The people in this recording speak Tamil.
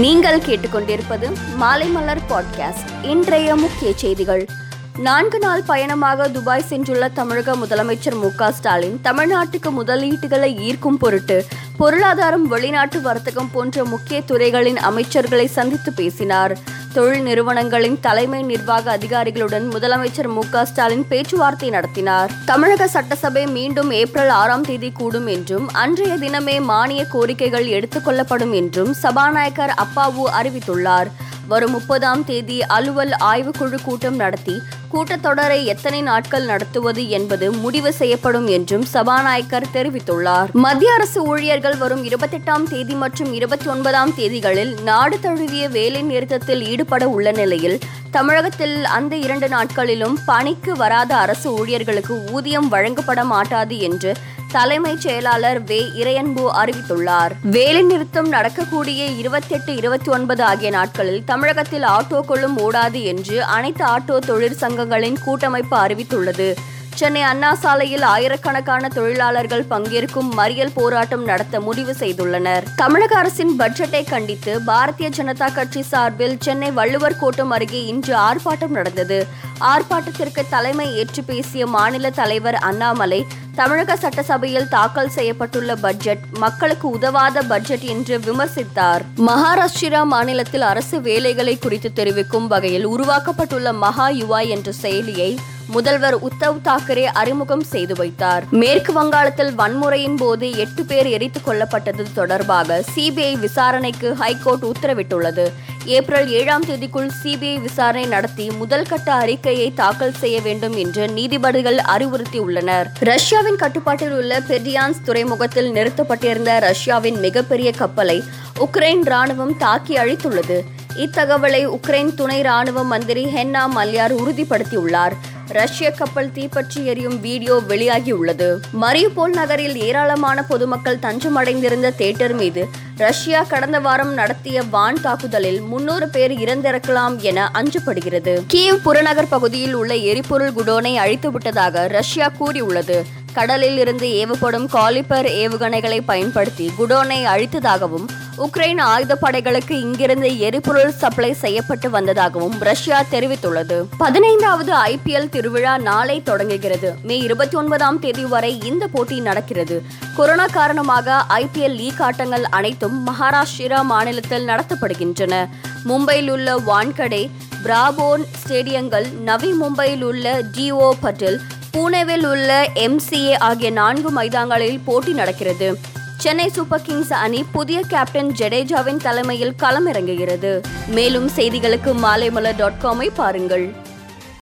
நீங்கள் கேட்டுக்கொண்டிருப்பது மாலை மலர் பாட்காஸ்ட் இன்றைய முக்கிய செய்திகள். நான்கு நாள் பயணமாக துபாய் சென்றுள்ள தமிழக முதலமைச்சர் மு க ஸ்டாலின் தமிழ்நாட்டுக்கு முதலீட்டுகளை ஈர்க்கும் பொருட்டு பொருளாதாரம் வெளிநாட்டு வர்த்தகம் போன்ற முக்கிய துறைகளின் அமைச்சர்களை சந்தித்து பேசினார். தொழில் நிறுவனங்களின் தலைமை நிர்வாக அதிகாரிகளுடன் முதலமைச்சர் மு க ஸ்டாலின் பேச்சுவார்த்தை நடத்தினார். தமிழக சட்டசபை மீண்டும் ஏப்ரல் ஆறாம் தேதி கூடும் என்றும் அன்றைய தினமே மானிய கோரிக்கைகள் எடுத்துக் கொள்ளப்படும் என்றும் சபாநாயகர் அப்பாவு அறிவித்துள்ளார். வரும் முப்பதாம் தேதி அலுவல் ஆய்வுக்குழு கூட்டம் நடத்தி கூட்டத்தொடரை எத்தனை நாட்கள் நடத்துவது என்பது முடிவு செய்யப்படும் என்றும் சபாநாயகர் தெரிவித்துள்ளார். மத்திய அரசு ஊழியர்கள் வரும் இருபத்தெட்டாம் தேதி மற்றும் இருபத்தி ஒன்பதாம் தேதிகளில் நாடு தழுவிய வேலை நிறுத்தத்தில் ஈடுபட உள்ள நிலையில் தமிழகத்தில் அந்த இரண்டு நாட்களிலும் பணிக்கு வராத அரசு ஊழியர்களுக்கு ஊதியம் வழங்கப்பட மாட்டாது என்று தலைமைச் செயலாளர் வே. இறையன்பு அறிவித்துள்ளார். வேலை நிறுத்தம் நடக்கக்கூடிய இருபத்தி எட்டு இருபத்தி ஒன்பது ஆகிய நாட்களில் தமிழகத்தில் ஆட்டோக்களும் ஓடாது என்று அனைத்து ஆட்டோ தொழிற்சங்கங்களின் கூட்டமைப்பு அறிவித்துள்ளது. சென்னை அண்ணா சாலையில் ஆயிரக்கணக்கான தொழிலாளர்கள் பங்கேற்கும் மறியல் போராட்டம் நடத்த முடிவு செய்துள்ளனர். தமிழக அரசின் பட்ஜெட்டை கண்டித்து பாரதிய ஜனதா கட்சி சார்பில் சென்னை வள்ளுவர் கோட்டம் அருகே இன்று ஆர்ப்பாட்டம் நடந்தது. ஆர்ப்பாட்டத்திற்கு தலைமை ஏற்று பேசிய மாநில தலைவர் அண்ணாமலை தமிழக சட்டசபையில் தாக்கல் செய்யப்பட்டுள்ள பட்ஜெட் மக்களுக்கு உதவாத பட்ஜெட் என்று விமர்சித்தார். மகாராஷ்டிரா மாநிலத்தில் அரசு வேலைகளை குறித்து தெரிவிக்கும் வகையில் உருவாக்கப்பட்டுள்ள மகா யுவா என்ற செயலியை முதல்வர் உத்தவ் தாக்கரே அறிமுகம் செய்து வைத்தார். மேற்கு வங்காளத்தில் வன்முறையின் போது எட்டு பேர் எரித்துக் கொல்லப்பட்டது தொடர்பாக சிபிஐ விசாரணைக்கு ஹைகோர்ட் உத்தரவிட்டுள்ளது. ஏப்ரல் ஏழாம் தேதிக்குள் சிபிஐ விசாரணை நடத்தி முதல் கட்ட அறிக்கையை தாக்கல் செய்ய வேண்டும் என்று நீதிபதிகள் அறிவுறுத்தியுள்ளனர். ரஷ்யாவின் கட்டுப்பாட்டில் உள்ள பெரியான்ஸ் துறைமுகத்தில் நிறுத்தப்பட்டிருந்த ரஷ்யாவின் மிகப்பெரிய கப்பலை உக்ரைன் ராணுவம் தாக்கி அழித்துள்ளது. இத்தகவலை உக்ரைன் துணை ராணுவ மந்திரி ஹென்னா மல்யார் உறுதிப்படுத்தியுள்ளார். ரஷ்ய கப்பல் தீப்பற்றி எரியும் வீடியோ வெளியாகியுள்ளது. மரியுபோல் நகரில் ஏராளமான பொதுமக்கள் தஞ்சமடைந்திருந்த தேட்டர் மீது ரஷ்யா கடந்த வாரம் நடத்திய வான் தாக்குதலில் முன்னூறு பேர் இறந்திருக்கலாம் என அஞ்சப்படுகிறது கீவ் புறநகர் பகுதியில் உள்ள எரிபொருள் குடோனை அழித்துவிட்டதாக ரஷ்யா கூறியுள்ளது. கடலில் இருந்து ஏவப்படும் காலிப்பர் ஏவுகணைகளை பயன்படுத்தி குடோனை அழித்ததாகவும் உக்ரைன் ஆயுதப்படைகளுக்கு இங்கிருந்து எரிபொருள் சப்ளை செய்யப்பட்டு வந்ததாகவும் ரஷ்யா தெரிவித்துள்ளது. பதினைந்தாவது ஐபிஎல் திருவிழா நாளை தொடங்குகிறது. மே இருபத்தி ஒன்பதாம் தேதி வரை இந்த போட்டி நடக்கிறது. கொரோனா காரணமாக ஐபிஎல் லீக் ஆட்டங்கள் அனைத்தும் மகாராஷ்டிரா மாநிலத்தில் நடத்தப்படுகின்றன. மும்பையில் உள்ள வான்கடே பிராபோன் ஸ்டேடியங்கள் நவி மும்பையில் உள்ள டிஓ பட்டில் பூனேவில் உள்ள எம்சிஏ ஆகிய நான்கு மைதானங்களில் போட்டி நடக்கிறது. சென்னை சூப்பர் கிங்ஸ் அணி புதிய கேப்டன் ஜடேஜாவின் தலைமையில் களமிறங்குகிறது. மேலும் செய்திகளுக்கு மாலைமலர் டாட் காமை பாருங்கள்.